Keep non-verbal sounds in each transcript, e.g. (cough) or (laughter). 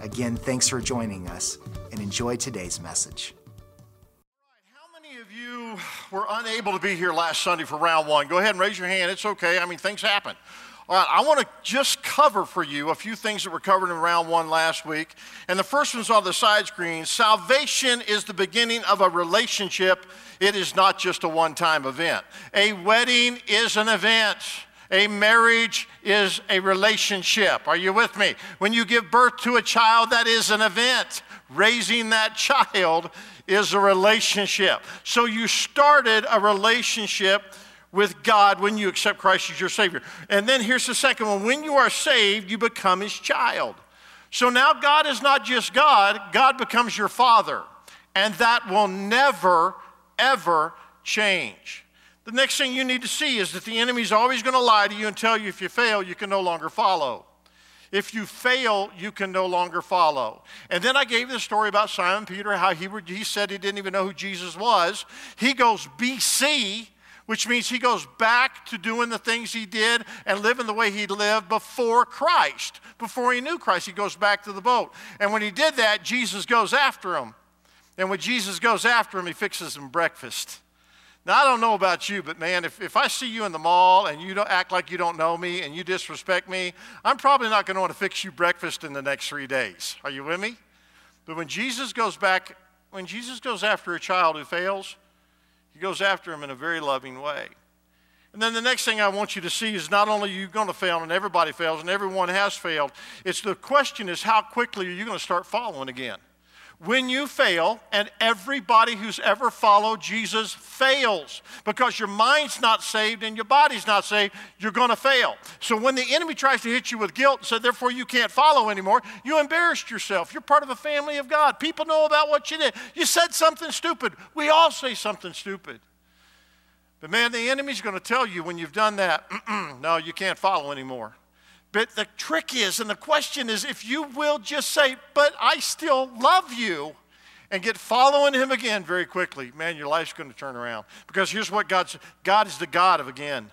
Again, thanks for joining us and enjoy today's message. How many of you were unable to be here last Sunday for round one? Go ahead and raise your hand. It's okay. I mean, things happen. All right, I want to just cover for you a few things that were covered in round one last week. And the first one's on the side screen. Salvation is the beginning of a relationship, it is not just a one time event. A wedding is an event. A marriage is a relationship. Are you with me? When you give birth to a child, that is an event. Raising that child is a relationship. So you started a relationship with God when you accept Christ as your Savior. And then here's the second one when you are saved, you become His child. So now God is not just God, God becomes your Father. And that will never, ever change. The next thing you need to see is that the enemy is always going to lie to you and tell you if you fail, you can no longer follow. If you fail, you can no longer follow. And then I gave the story about Simon Peter, how he, he said he didn't even know who Jesus was. He goes BC which means he goes back to doing the things he did and living the way he lived before Christ. Before he knew Christ, he goes back to the boat. And when he did that, Jesus goes after him. And when Jesus goes after him, he fixes him breakfast. Now, I don't know about you, but man, if, if I see you in the mall and you don't act like you don't know me and you disrespect me, I'm probably not going to want to fix you breakfast in the next three days. Are you with me? But when Jesus goes back, when Jesus goes after a child who fails, he goes after him in a very loving way. And then the next thing I want you to see is not only are you going to fail, and everybody fails, and everyone has failed, it's the question is how quickly are you going to start following again? When you fail, and everybody who's ever followed Jesus fails because your mind's not saved and your body's not saved, you're going to fail. So when the enemy tries to hit you with guilt and say, therefore you can't follow anymore, you embarrassed yourself. You're part of a family of God. People know about what you did. You said something stupid. We all say something stupid. But man, the enemy's going to tell you when you've done that, (clears throat) no, you can't follow anymore. But the trick is, and the question is, if you will just say, but I still love you, and get following him again very quickly, man, your life's going to turn around. Because here's what God's God is the God of again.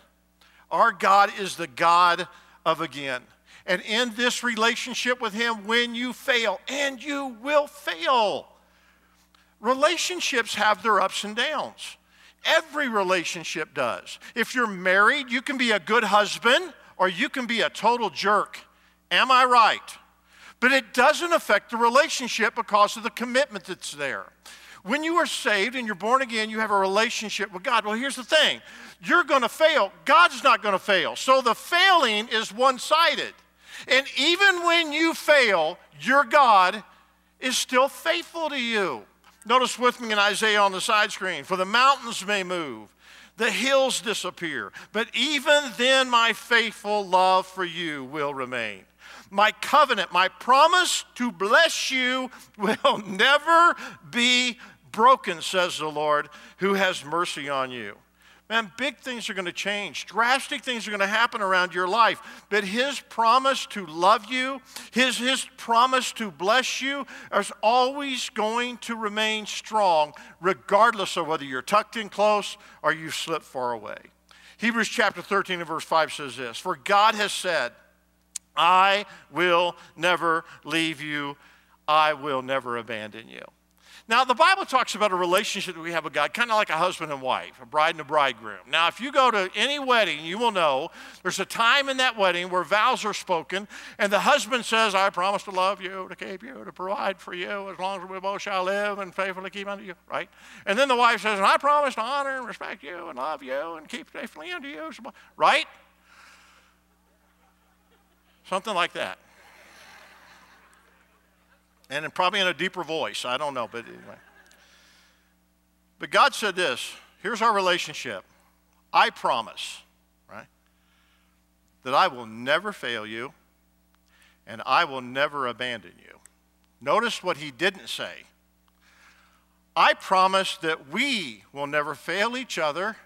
Our God is the God of again. And in this relationship with him, when you fail, and you will fail, relationships have their ups and downs. Every relationship does. If you're married, you can be a good husband or you can be a total jerk. Am I right? But it doesn't affect the relationship because of the commitment that's there. When you are saved and you're born again, you have a relationship with God. Well, here's the thing you're going to fail, God's not going to fail. So the failing is one sided. And even when you fail, your God is still faithful to you. Notice with me in Isaiah on the side screen for the mountains may move the hills disappear. But even then, my faithful love for you will remain. My covenant, my promise to bless you (laughs) will never be broken, says the Lord, who has mercy on you. Man, big things are going to change. Drastic things are going to happen around your life. But His promise to love you, His, His promise to bless you, is always going to remain strong, regardless of whether you're tucked in close or you slip far away. Hebrews chapter 13 and verse 5 says this For God has said, I will never leave you, I will never abandon you. Now, the Bible talks about a relationship that we have with God, kind of like a husband and wife, a bride and a bridegroom. Now, if you go to any wedding, you will know there's a time in that wedding where vows are spoken, and the husband says, I promise to love you, to keep you, to provide for you, as long as we both shall live and faithfully keep unto you, right? And then the wife says, and I promise to honor and respect you and love you and keep faithfully unto you, right? Something like that and probably in a deeper voice. I don't know, but anyway. But God said this here's our relationship. I promise, right, that I will never fail you and I will never abandon you. Notice what he didn't say. I promise that we will never fail each other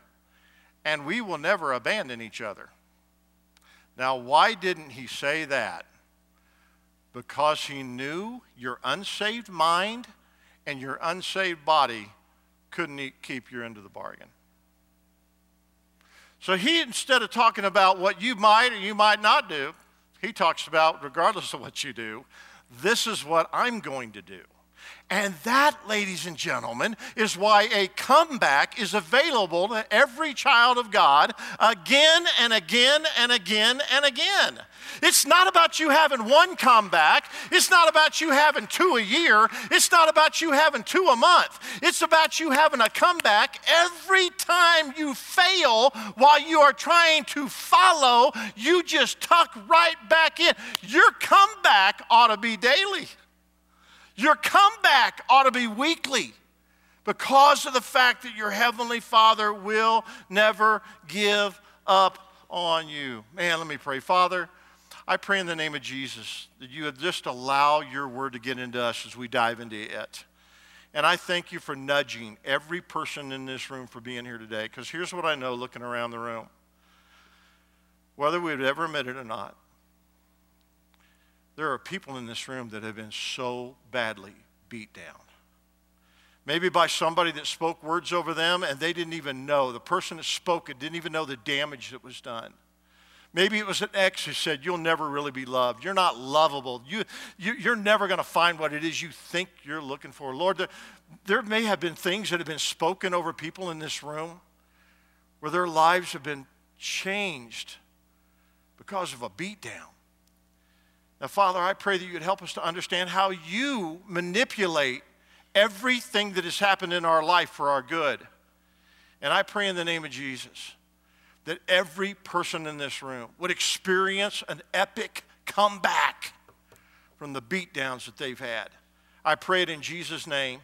and we will never abandon each other. Now, why didn't he say that? Because he knew your unsaved mind and your unsaved body couldn't keep you into the bargain. So he, instead of talking about what you might or you might not do, he talks about, regardless of what you do, this is what I'm going to do. And that, ladies and gentlemen, is why a comeback is available to every child of God again and again and again and again. It's not about you having one comeback. It's not about you having two a year. It's not about you having two a month. It's about you having a comeback every time you fail while you are trying to follow. You just tuck right back in. Your comeback ought to be daily. Your comeback ought to be weekly because of the fact that your Heavenly Father will never give up on you. Man, let me pray. Father, I pray in the name of Jesus that you would just allow your word to get into us as we dive into it. And I thank you for nudging every person in this room for being here today. Because here's what I know looking around the room whether we've ever admit it or not, there are people in this room that have been so badly beat down. Maybe by somebody that spoke words over them and they didn't even know. The person that spoke it didn't even know the damage that was done. Maybe it was an ex who said, You'll never really be loved. You're not lovable. You, you, are never going to find what it is you think you're looking for. Lord, there, there may have been things that have been spoken over people in this room where their lives have been changed because of a beatdown. Now, Father, I pray that you'd help us to understand how you manipulate everything that has happened in our life for our good. And I pray in the name of Jesus that every person in this room would experience an epic comeback from the beatdowns that they've had. I pray it in Jesus' name.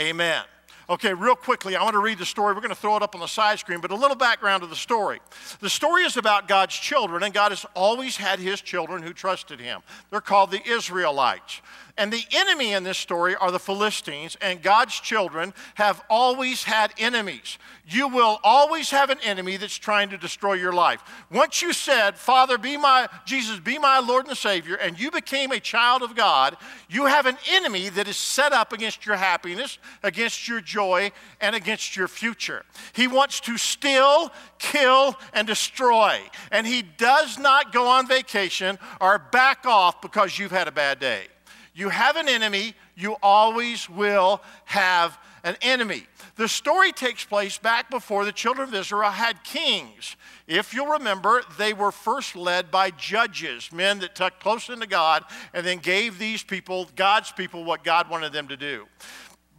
Amen. Okay, real quickly, I want to read the story. We're going to throw it up on the side screen, but a little background to the story. The story is about God's children, and God has always had his children who trusted him. They're called the Israelites. And the enemy in this story are the Philistines, and God's children have always had enemies. You will always have an enemy that's trying to destroy your life. Once you said, Father, be my, Jesus, be my Lord and Savior, and you became a child of God, you have an enemy that is set up against your happiness, against your joy, and against your future. He wants to steal, kill, and destroy. And he does not go on vacation or back off because you've had a bad day. You have an enemy, you always will have an enemy. The story takes place back before the children of Israel had kings. If you'll remember, they were first led by judges, men that tucked close into God and then gave these people, God's people, what God wanted them to do.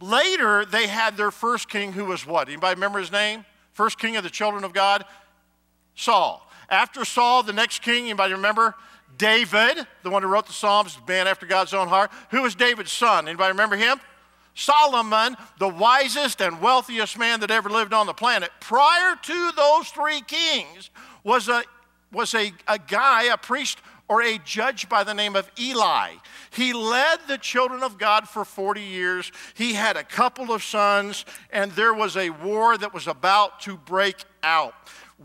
Later, they had their first king who was what? Anybody remember his name? First king of the children of God? Saul. After Saul, the next king, anybody remember? David, the one who wrote the Psalms, man after God's own heart. Who was David's son? Anybody remember him? Solomon, the wisest and wealthiest man that ever lived on the planet. Prior to those three kings was a, was a, a guy, a priest or a judge by the name of Eli. He led the children of God for 40 years. He had a couple of sons, and there was a war that was about to break out.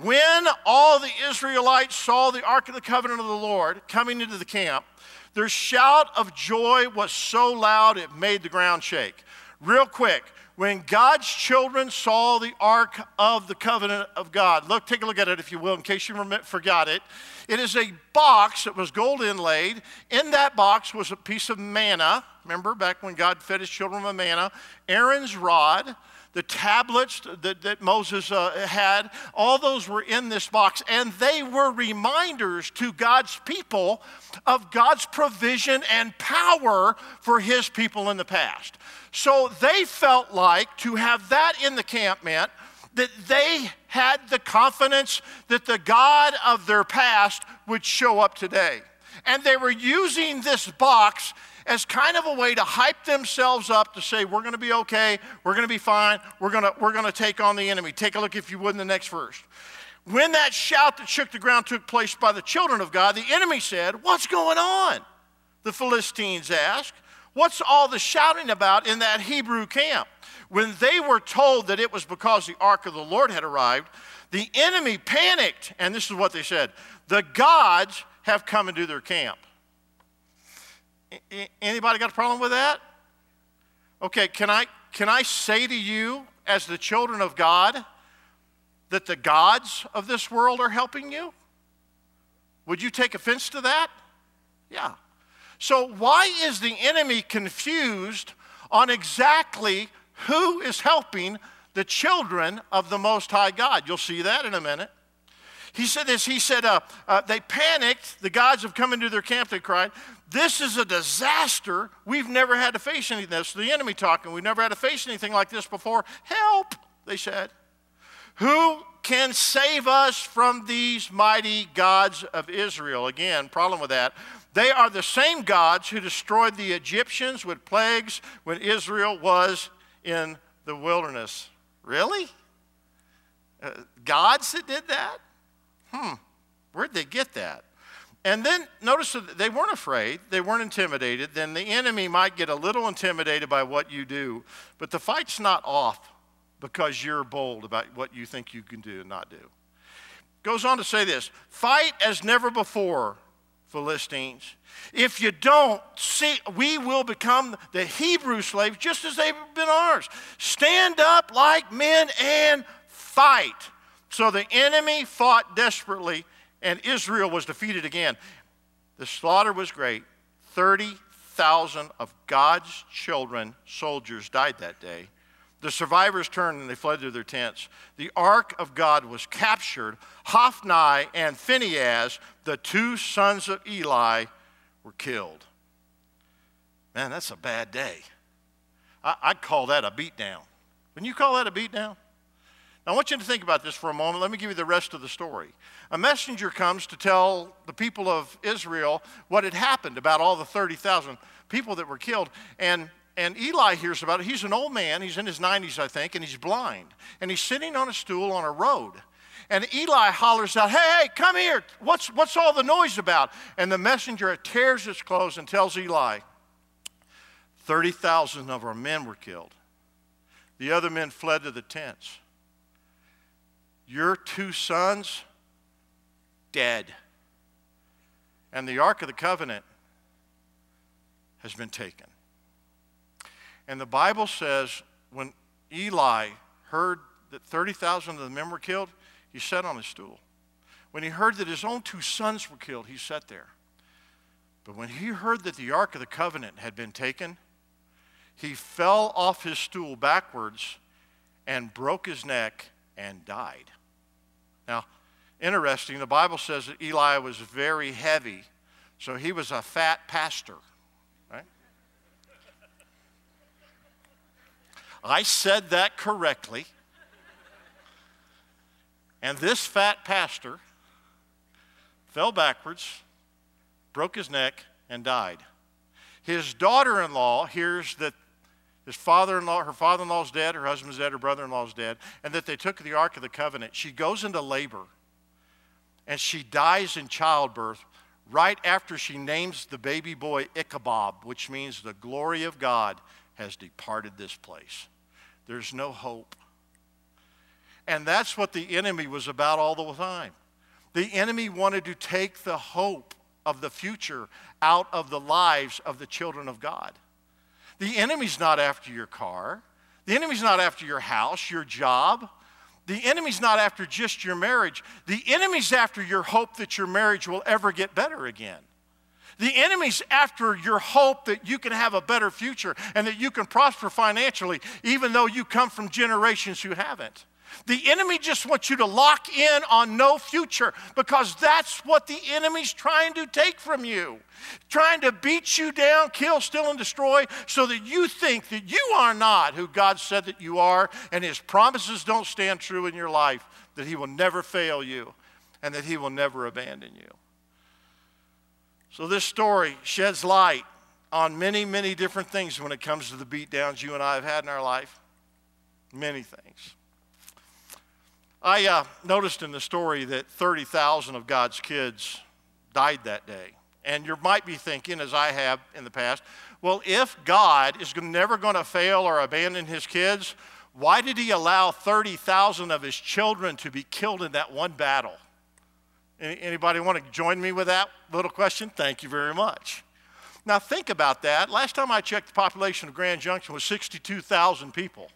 When all the Israelites saw the Ark of the Covenant of the Lord coming into the camp, their shout of joy was so loud it made the ground shake. Real quick, when God's children saw the Ark of the Covenant of God, look, take a look at it if you will, in case you forgot it. It is a box that was gold inlaid. In that box was a piece of manna. Remember back when God fed his children with manna? Aaron's rod the tablets that, that Moses uh, had, all those were in this box. And they were reminders to God's people of God's provision and power for his people in the past. So they felt like to have that in the camp meant that they had the confidence that the God of their past would show up today. And they were using this box as kind of a way to hype themselves up to say, we're going to be okay, we're going to be fine, we're going to, we're going to take on the enemy. Take a look, if you would, in the next verse. When that shout that shook the ground took place by the children of God, the enemy said, What's going on? The Philistines asked. What's all the shouting about in that Hebrew camp? When they were told that it was because the ark of the Lord had arrived, the enemy panicked, and this is what they said The gods have come into their camp. Anybody got a problem with that? Okay, can I, can I say to you, as the children of God, that the gods of this world are helping you? Would you take offense to that? Yeah. So, why is the enemy confused on exactly who is helping the children of the Most High God? You'll see that in a minute. He said this, he said, uh, uh, they panicked. The gods have come into their camp, they cried. This is a disaster. We've never had to face any of this. The enemy talking, we've never had to face anything like this before. Help, they said. Who can save us from these mighty gods of Israel? Again, problem with that. They are the same gods who destroyed the Egyptians with plagues when Israel was in the wilderness. Really? Uh, gods that did that? Hmm, where'd they get that? And then notice that they weren't afraid, they weren't intimidated. Then the enemy might get a little intimidated by what you do, but the fight's not off because you're bold about what you think you can do and not do. Goes on to say this fight as never before, Philistines. If you don't, see, we will become the Hebrew slaves just as they've been ours. Stand up like men and fight. So the enemy fought desperately, and Israel was defeated again. The slaughter was great. 30,000 of God's children, soldiers, died that day. The survivors turned and they fled to their tents. The ark of God was captured. Hophni and Phinehas, the two sons of Eli, were killed. Man, that's a bad day. I, would call that a beatdown. Wouldn't you call that a beatdown? I want you to think about this for a moment. Let me give you the rest of the story. A messenger comes to tell the people of Israel what had happened about all the 30,000 people that were killed. And, and Eli hears about it. He's an old man, he's in his 90s, I think, and he's blind. And he's sitting on a stool on a road. And Eli hollers out, Hey, hey, come here. What's, what's all the noise about? And the messenger tears his clothes and tells Eli, 30,000 of our men were killed. The other men fled to the tents. Your two sons, dead. And the Ark of the Covenant has been taken. And the Bible says when Eli heard that 30,000 of the men were killed, he sat on his stool. When he heard that his own two sons were killed, he sat there. But when he heard that the Ark of the Covenant had been taken, he fell off his stool backwards and broke his neck and died. Now, interesting, the Bible says that Eli was very heavy, so he was a fat pastor, right? I said that correctly. And this fat pastor fell backwards, broke his neck, and died. His daughter in law hears that his father-in-law, her father-in-law's dead, her husband's dead, her brother-in-law's dead, and that they took the Ark of the Covenant. She goes into labor, and she dies in childbirth right after she names the baby boy Ichabod, which means the glory of God has departed this place. There's no hope. And that's what the enemy was about all the time. The enemy wanted to take the hope of the future out of the lives of the children of God. The enemy's not after your car. The enemy's not after your house, your job. The enemy's not after just your marriage. The enemy's after your hope that your marriage will ever get better again. The enemy's after your hope that you can have a better future and that you can prosper financially, even though you come from generations who haven't. The enemy just wants you to lock in on no future because that's what the enemy's trying to take from you. Trying to beat you down, kill, steal, and destroy so that you think that you are not who God said that you are and his promises don't stand true in your life, that he will never fail you and that he will never abandon you. So, this story sheds light on many, many different things when it comes to the beatdowns you and I have had in our life. Many things. I uh, noticed in the story that 30,000 of God's kids died that day. And you might be thinking, as I have in the past, Well, if God is never going to fail or abandon his kids, why did he allow 30,000 of his children to be killed in that one battle? Anybody want to join me with that little question? Thank you very much. Now, think about that. Last time I checked, the population of Grand Junction was 62,000 people.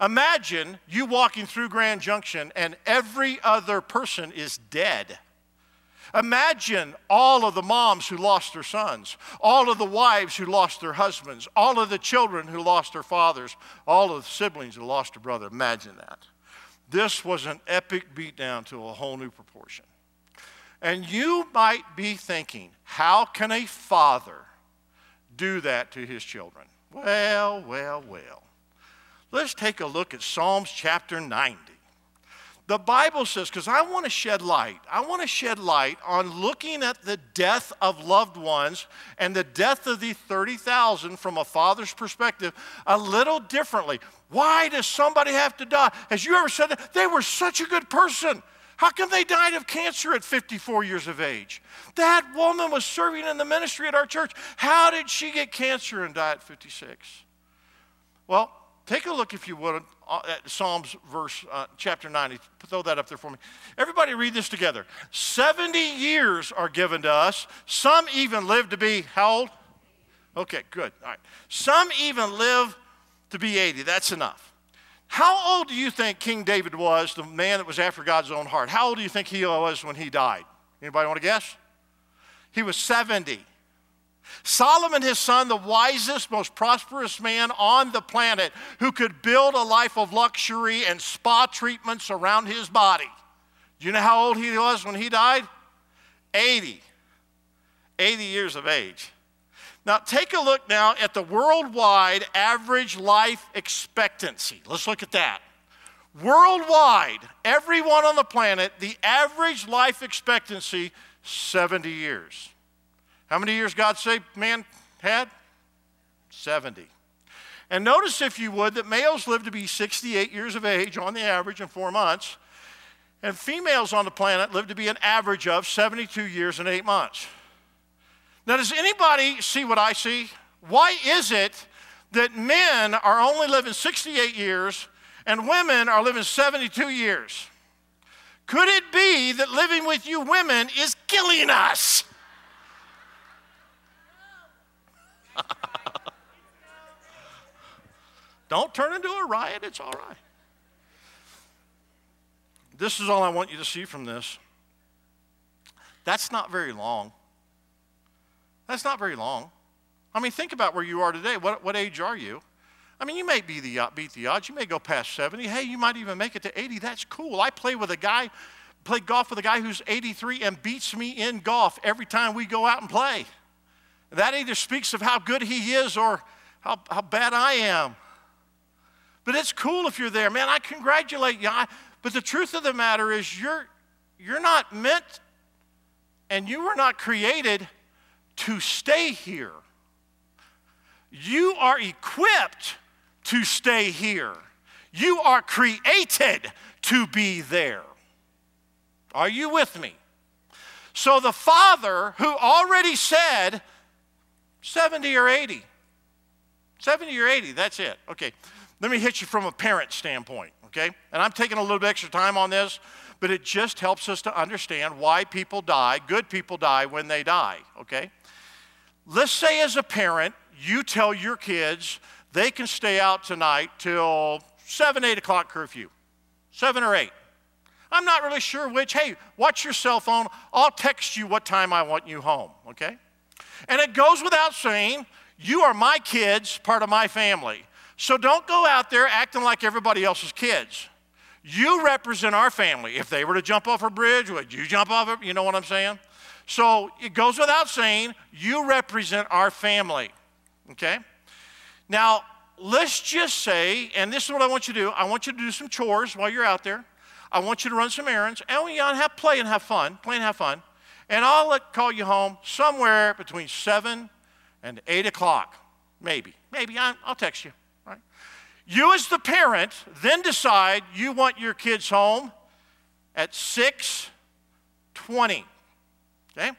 Imagine you walking through Grand Junction and every other person is dead. Imagine all of the moms who lost their sons, all of the wives who lost their husbands, all of the children who lost their fathers, all of the siblings who lost a brother. Imagine that. This was an epic beatdown to a whole new proportion. And you might be thinking, how can a father do that to his children? Well, well, well. Let's take a look at Psalms chapter 90. The Bible says, because I want to shed light, I want to shed light on looking at the death of loved ones and the death of the 30,000 from a father's perspective a little differently. Why does somebody have to die? Has you ever said that? They were such a good person. How come they died of cancer at 54 years of age? That woman was serving in the ministry at our church. How did she get cancer and die at 56? Well, take a look, if you would, at Psalms verse uh, chapter 90. Throw that up there for me. Everybody read this together. 70 years are given to us. Some even live to be how old? Okay, good. All right. Some even live to be 80. That's enough. How old do you think King David was, the man that was after God's own heart? How old do you think he was when he died? Anybody want to guess? He was 70. Solomon, his son, the wisest, most prosperous man on the planet, who could build a life of luxury and spa treatments around his body. Do you know how old he was when he died? 80. 80 years of age. Now, take a look now at the worldwide average life expectancy. Let's look at that. Worldwide, everyone on the planet, the average life expectancy, 70 years. How many years God saved man had? 70. And notice, if you would, that males live to be 68 years of age on the average in four months, and females on the planet live to be an average of 72 years and eight months. Now, does anybody see what I see? Why is it that men are only living 68 years and women are living 72 years? Could it be that living with you women is killing us? (laughs) Don't turn into a riot, it's all right. This is all I want you to see from this. That's not very long. That's not very long. I mean, think about where you are today. What, what age are you? I mean, you may be the, uh, beat the odds. You may go past 70. Hey, you might even make it to 80. That's cool. I play with a guy, play golf with a guy who's 83 and beats me in golf every time we go out and play. That either speaks of how good he is or how, how bad I am. But it's cool if you're there. Man, I congratulate you. I, but the truth of the matter is, you're, you're not meant and you were not created to stay here. You are equipped to stay here. You are created to be there. Are you with me? So the Father, who already said 70 or 80, 70 or 80, that's it. Okay, let me hit you from a parent standpoint, okay? And I'm taking a little bit extra time on this, but it just helps us to understand why people die, good people die when they die, okay? Let's say, as a parent, you tell your kids they can stay out tonight till 7, 8 o'clock curfew, 7 or 8. I'm not really sure which. Hey, watch your cell phone. I'll text you what time I want you home, okay? And it goes without saying, you are my kids, part of my family. So don't go out there acting like everybody else's kids. You represent our family. If they were to jump off a bridge, would you jump off it? You know what I'm saying? So it goes without saying, you represent our family. Okay? Now, let's just say, and this is what I want you to do I want you to do some chores while you're out there. I want you to run some errands, and we have play and have fun, play and have fun. And I'll call you home somewhere between 7 and 8 o'clock. Maybe. Maybe. I, will text you. Right? You, as the parent, then decide you want your kids home at 620. Okay?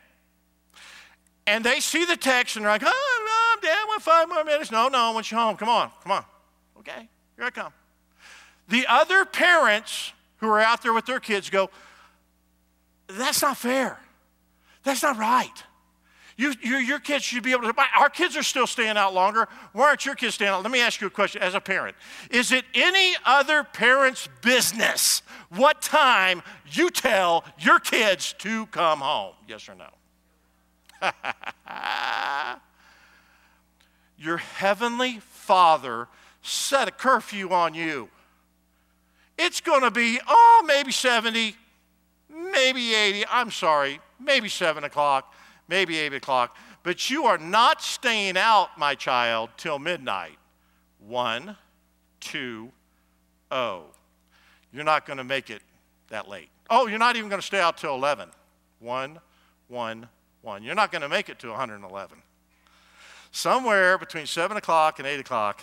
And they see the text and they're like, oh, Mom, Dad, got five more minutes. No, no, I want you home. Come on, come on. Okay, here I come. The other parents who are out there with their kids go, That's not fair. That's not right. You, you, your kids should be able to. Our kids are still staying out longer. Why aren't your kids staying out? Let me ask you a question as a parent. Is it any other parent's business what time you tell your kids to come home? Yes or no? (laughs) your heavenly Father set a curfew on you. It's going to be, oh, maybe 70, maybe 80. I'm sorry, maybe 7 o'clock maybe 8 o'clock, but you are not staying out, my child, till midnight. One, two, oh. You're not going to make it that late. Oh, you're not even going to stay out till 11. One, one, one. You're not going to make it to 111. Somewhere between 7 o'clock and 8 o'clock,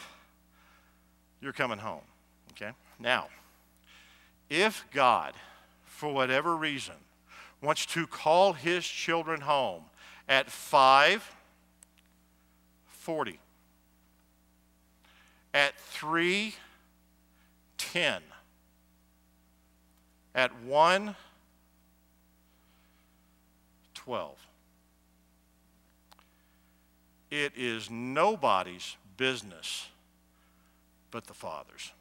you're coming home. Okay? Now, if God, for whatever reason, wants to call his children home at 5:40, at 3:10, at 1:12. It is nobody's business but the Father's.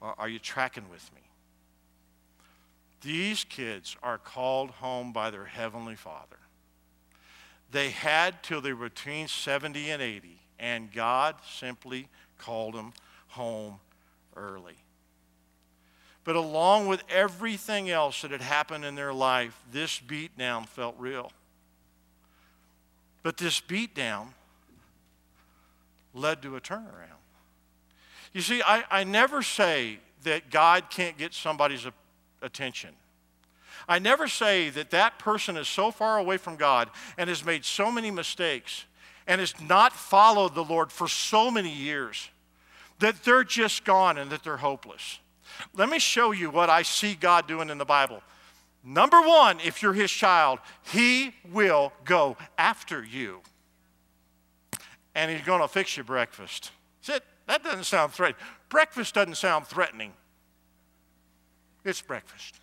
Are you tracking with me? These kids are called home by their Heavenly Father. They had till they were between 70 and 80, and God simply called them home early. But along with everything else that had happened in their life, this beatdown felt real. But this beatdown led to a turnaround. You see, I, I never say that God can't get somebody's attention. I never say that that person is so far away from God and has made so many mistakes and has not followed the Lord for so many years that they're just gone and that they're hopeless. Let me show you what I see God doing in the Bible. Number one, if you're his child, he will go after you. And he's going to fix your breakfast. That doesn't sound threatening. Breakfast doesn't sound threatening. It's breakfast.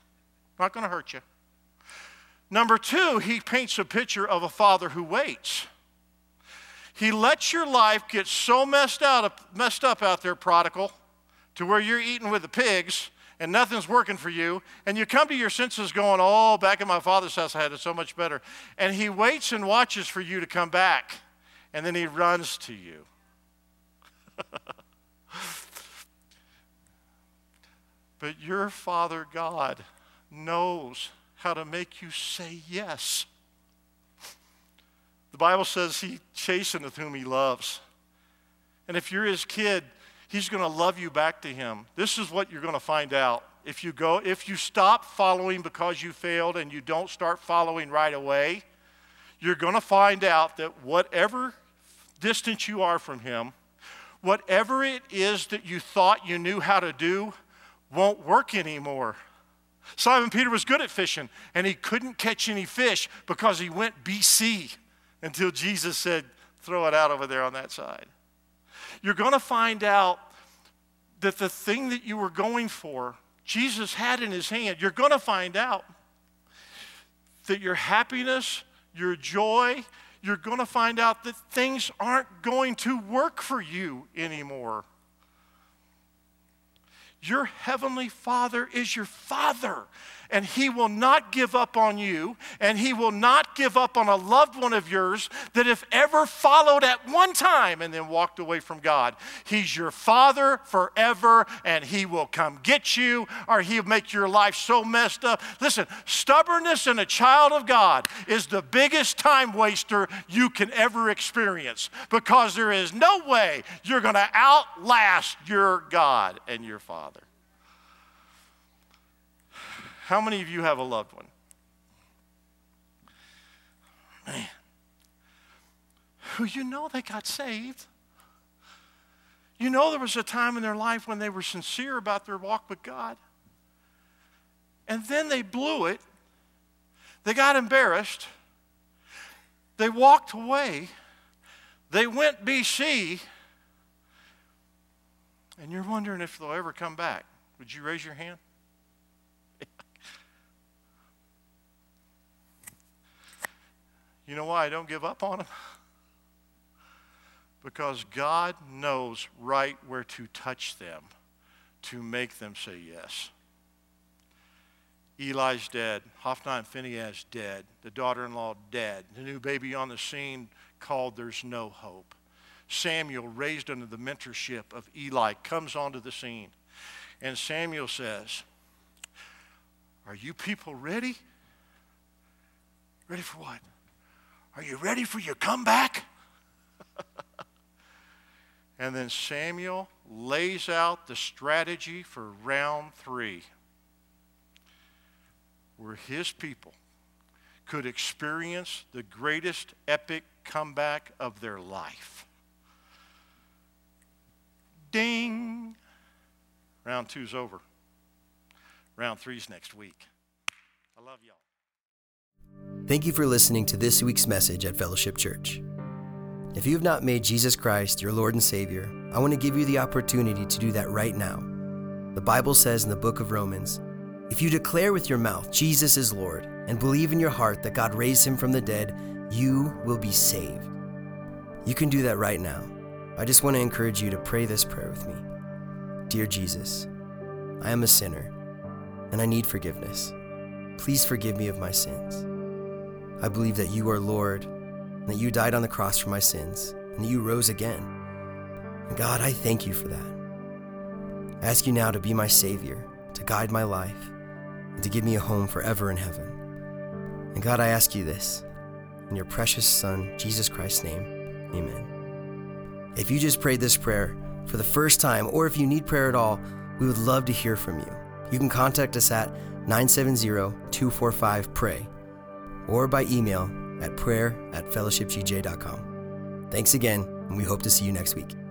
Not going to hurt you. Number two, he paints a picture of a father who waits. He lets your life get so messed, out, messed up out there, prodigal, to where you're eating with the pigs and nothing's working for you, and you come to your senses going, Oh, back in my father's house, I had it so much better. And he waits and watches for you to come back, and then he runs to you. (laughs) but your Father God knows how to make you say yes. The Bible says he chasteneth whom he loves. And if you're his kid, he's going to love you back to him. This is what you're going to find out. If you go if you stop following because you failed and you don't start following right away, you're going to find out that whatever distance you are from him, whatever it is that you thought you knew how to do won't work anymore. Simon Peter was good at fishing, and he couldn't catch any fish because he went BC until Jesus said, Throw it out over there on that side. You're going to find out that the thing that you were going for, Jesus had in his hand. You're going to find out that your happiness, your joy, you're going to find out that things aren't going to work for you anymore. Your heavenly Father is your Father and He will not give up on you, and He will not give up on a loved one of yours that if ever followed at one time and then walked away from God. He's your Father forever, and He will come get you, or He'll make your life so messed up. Listen, stubbornness in a child of God is the biggest time waster you can ever experience because there is no way you're going to outlast your God and your Father. How many of you have a loved one? Man. Who you know they got saved. You know there was a time in their life when they were sincere about their walk with God. And then they blew it. They got embarrassed. They walked away. They went BC, and you're wondering if they'll ever come back. Would you raise your hand? You know why I don't give up on them? Because God knows right where to touch them to make them say yes. Eli's dead. Hophni and Phinehas dead. The daughter in law dead. The new baby on the scene called There's No Hope. Samuel, raised under the mentorship of Eli, comes onto the scene. And Samuel says, Are you people ready? Ready for what? Are you ready for your comeback? (laughs) and then Samuel lays out the strategy for round three, where his people could experience the greatest epic comeback of their life. Ding! Round two's over. Round three's next week. I love y'all. Thank you for listening to this week's message at Fellowship Church. If you have not made Jesus Christ your Lord and Savior, I want to give you the opportunity to do that right now. The Bible says in the book of Romans if you declare with your mouth Jesus is Lord and believe in your heart that God raised him from the dead, you will be saved. You can do that right now. I just want to encourage you to pray this prayer with me. Dear Jesus, I am a sinner and I need forgiveness. Please forgive me of my sins. I believe that you are Lord that you died on the cross for my sins, and that you rose again. And God, I thank you for that. I ask you now to be my Savior, to guide my life, and to give me a home forever in heaven. And God, I ask you this in your precious Son, Jesus Christ's name. Amen. If you just prayed this prayer for the first time, or if you need prayer at all, we would love to hear from you. You can contact us at 970 245 PRAY or by email at prayer at fellowshipgj.com. Thanks again, and we hope to see you next week.